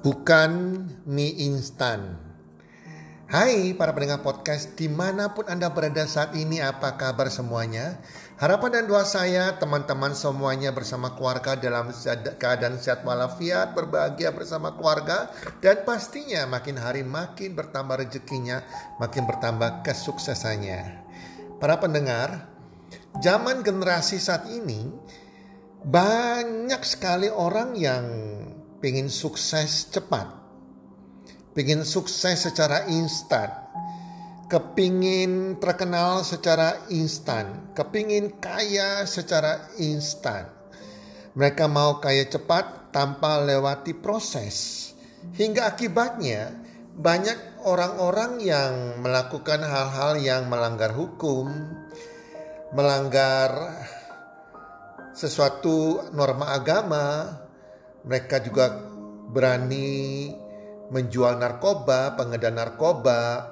Bukan mie instan. Hai para pendengar podcast di mana pun Anda berada saat ini apa kabar semuanya Harapan dan doa saya teman-teman semuanya bersama keluarga dalam keadaan sehat walafiat Berbahagia bersama keluarga Dan pastinya makin hari makin bertambah rezekinya Makin bertambah kesuksesannya Para pendengar Zaman generasi saat ini Banyak sekali orang yang pengen sukses cepat, pengen sukses secara instan, kepingin terkenal secara instan, kepingin kaya secara instan. Mereka mau kaya cepat tanpa lewati proses. Hingga akibatnya banyak orang-orang yang melakukan hal-hal yang melanggar hukum, melanggar sesuatu norma agama, mereka juga berani menjual narkoba, pengedar narkoba,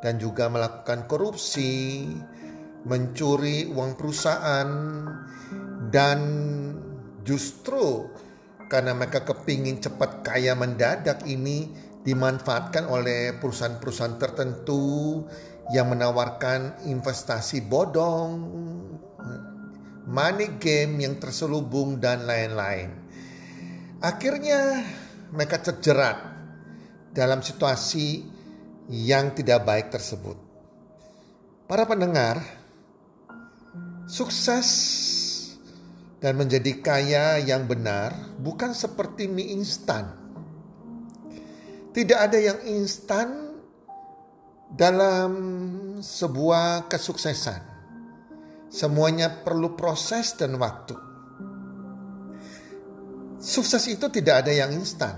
dan juga melakukan korupsi, mencuri uang perusahaan, dan justru karena mereka kepingin cepat kaya mendadak ini dimanfaatkan oleh perusahaan-perusahaan tertentu yang menawarkan investasi bodong, money game yang terselubung dan lain-lain. Akhirnya mereka terjerat dalam situasi yang tidak baik tersebut. Para pendengar, sukses dan menjadi kaya yang benar bukan seperti mie instan. Tidak ada yang instan dalam sebuah kesuksesan. Semuanya perlu proses dan waktu. Sukses itu tidak ada yang instan.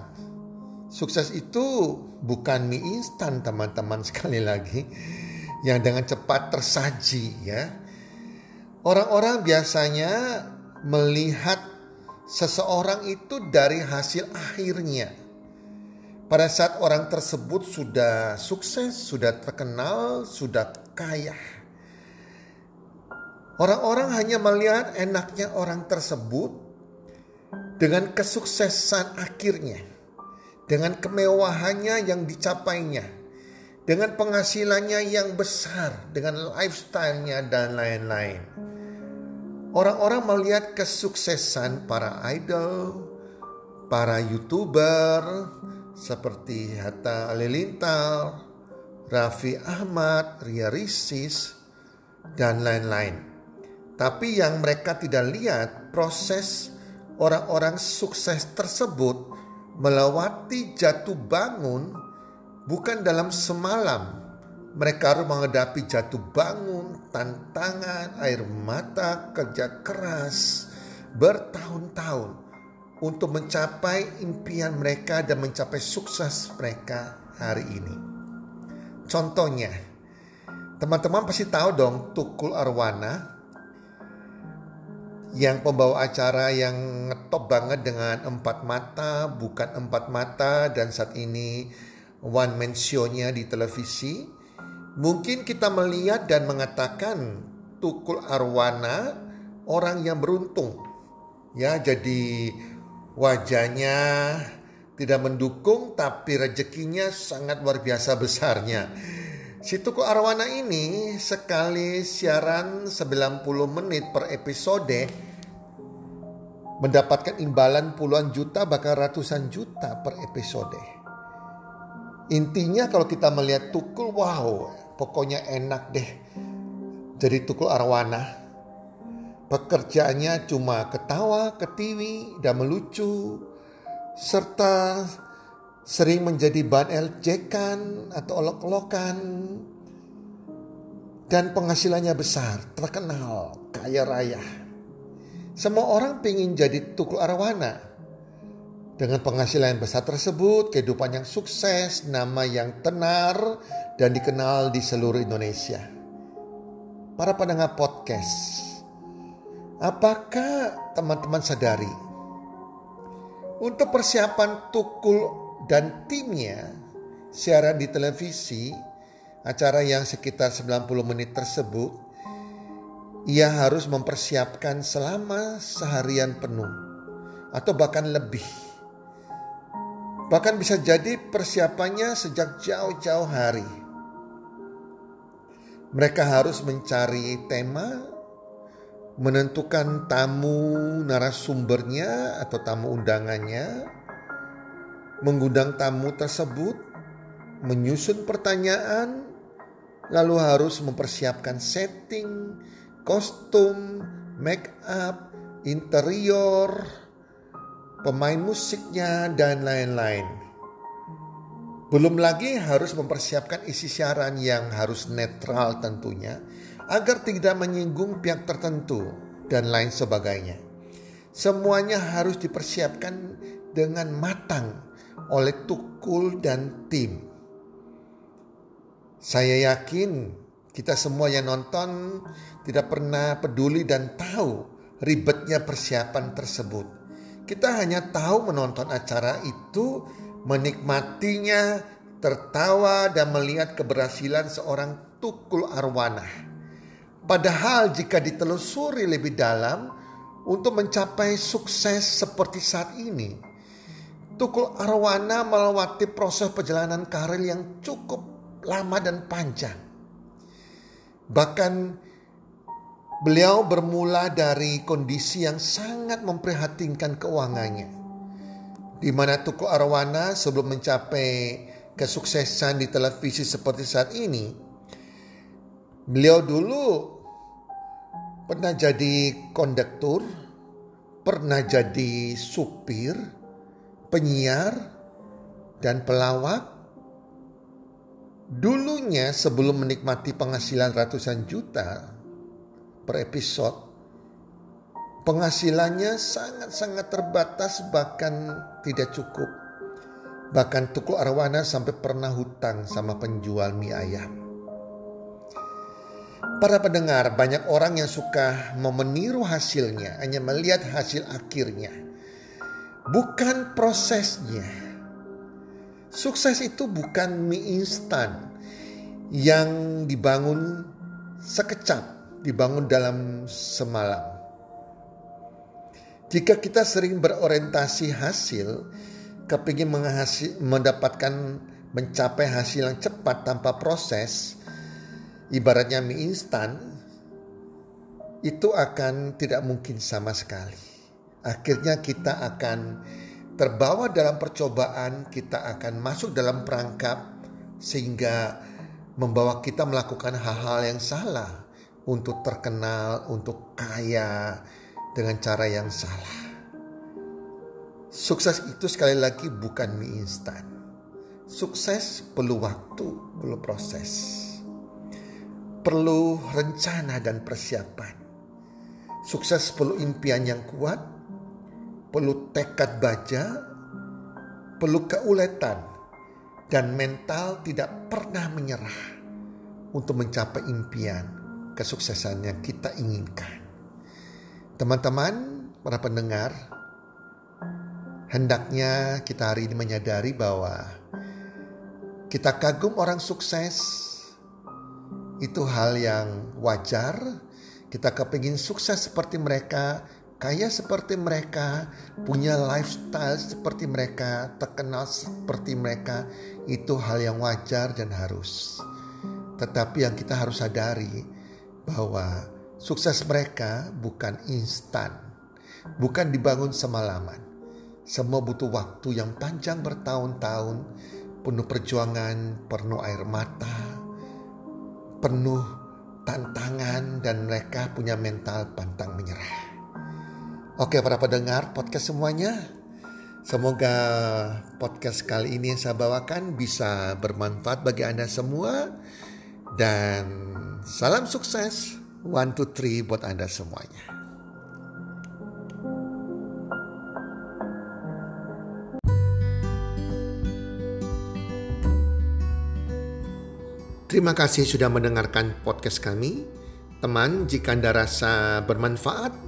Sukses itu bukan mie instan teman-teman sekali lagi yang dengan cepat tersaji ya. Orang-orang biasanya melihat seseorang itu dari hasil akhirnya. Pada saat orang tersebut sudah sukses, sudah terkenal, sudah kaya. Orang-orang hanya melihat enaknya orang tersebut dengan kesuksesan akhirnya, dengan kemewahannya yang dicapainya, dengan penghasilannya yang besar, dengan lifestyle-nya dan lain-lain. Orang-orang melihat kesuksesan para idol, para youtuber seperti Hatta Halilintar, Raffi Ahmad, Ria Risis, dan lain-lain. Tapi yang mereka tidak lihat proses orang-orang sukses tersebut melewati jatuh bangun bukan dalam semalam. Mereka harus menghadapi jatuh bangun, tantangan, air mata, kerja keras bertahun-tahun untuk mencapai impian mereka dan mencapai sukses mereka hari ini. Contohnya, teman-teman pasti tahu dong Tukul Arwana yang pembawa acara yang ngetop banget dengan empat mata, bukan empat mata dan saat ini one man show-nya di televisi. Mungkin kita melihat dan mengatakan Tukul Arwana orang yang beruntung. Ya, jadi wajahnya tidak mendukung tapi rezekinya sangat luar biasa besarnya. Si Tukul Arwana ini sekali siaran 90 menit per episode mendapatkan imbalan puluhan juta bahkan ratusan juta per episode. Intinya kalau kita melihat Tukul wow pokoknya enak deh jadi Tukul Arwana. Pekerjaannya cuma ketawa, ketiwi, dan melucu, serta sering menjadi bahan eljekan atau olok-olokan dan penghasilannya besar, terkenal, kaya raya. Semua orang ingin jadi tukul arwana. Dengan penghasilan yang besar tersebut, kehidupan yang sukses, nama yang tenar, dan dikenal di seluruh Indonesia. Para pendengar podcast, apakah teman-teman sadari untuk persiapan tukul dan timnya siaran di televisi acara yang sekitar 90 menit tersebut ia harus mempersiapkan selama seharian penuh atau bahkan lebih. Bahkan bisa jadi persiapannya sejak jauh-jauh hari. Mereka harus mencari tema, menentukan tamu narasumbernya atau tamu undangannya, mengundang tamu tersebut, menyusun pertanyaan, lalu harus mempersiapkan setting, kostum, make up, interior, pemain musiknya, dan lain-lain. Belum lagi harus mempersiapkan isi siaran yang harus netral tentunya agar tidak menyinggung pihak tertentu dan lain sebagainya. Semuanya harus dipersiapkan dengan matang oleh Tukul dan tim. Saya yakin kita semua yang nonton tidak pernah peduli dan tahu ribetnya persiapan tersebut. Kita hanya tahu menonton acara itu, menikmatinya, tertawa dan melihat keberhasilan seorang Tukul Arwana. Padahal jika ditelusuri lebih dalam untuk mencapai sukses seperti saat ini, Tukul Arwana melewati proses perjalanan karir yang cukup lama dan panjang. Bahkan beliau bermula dari kondisi yang sangat memprihatinkan keuangannya. Di mana Tukul Arwana sebelum mencapai kesuksesan di televisi seperti saat ini, beliau dulu pernah jadi kondektur, pernah jadi supir, penyiar, dan pelawak. Dulunya sebelum menikmati penghasilan ratusan juta per episode, penghasilannya sangat-sangat terbatas bahkan tidak cukup. Bahkan Tukul Arwana sampai pernah hutang sama penjual mie ayam. Para pendengar, banyak orang yang suka memeniru hasilnya, hanya melihat hasil akhirnya bukan prosesnya. Sukses itu bukan mie instan yang dibangun sekecap, dibangun dalam semalam. Jika kita sering berorientasi hasil, kepingin menghasil, mendapatkan mencapai hasil yang cepat tanpa proses, ibaratnya mie instan, itu akan tidak mungkin sama sekali. Akhirnya kita akan terbawa dalam percobaan, kita akan masuk dalam perangkap sehingga membawa kita melakukan hal-hal yang salah untuk terkenal, untuk kaya dengan cara yang salah. Sukses itu sekali lagi bukan mie instan. Sukses perlu waktu, perlu proses. Perlu rencana dan persiapan. Sukses perlu impian yang kuat, perlu tekad baja, perlu keuletan, dan mental tidak pernah menyerah untuk mencapai impian kesuksesan yang kita inginkan. Teman-teman, para pendengar, hendaknya kita hari ini menyadari bahwa kita kagum orang sukses itu hal yang wajar. Kita kepingin sukses seperti mereka, kaya seperti mereka, punya lifestyle seperti mereka, terkenal seperti mereka, itu hal yang wajar dan harus. Tetapi yang kita harus sadari bahwa sukses mereka bukan instan, bukan dibangun semalaman. Semua butuh waktu yang panjang bertahun-tahun, penuh perjuangan, penuh air mata, penuh tantangan dan mereka punya mental pantang menyerah. Oke para pendengar podcast semuanya, semoga podcast kali ini yang saya bawakan bisa bermanfaat bagi Anda semua dan salam sukses one two three buat Anda semuanya. Terima kasih sudah mendengarkan podcast kami. Teman, jika Anda rasa bermanfaat,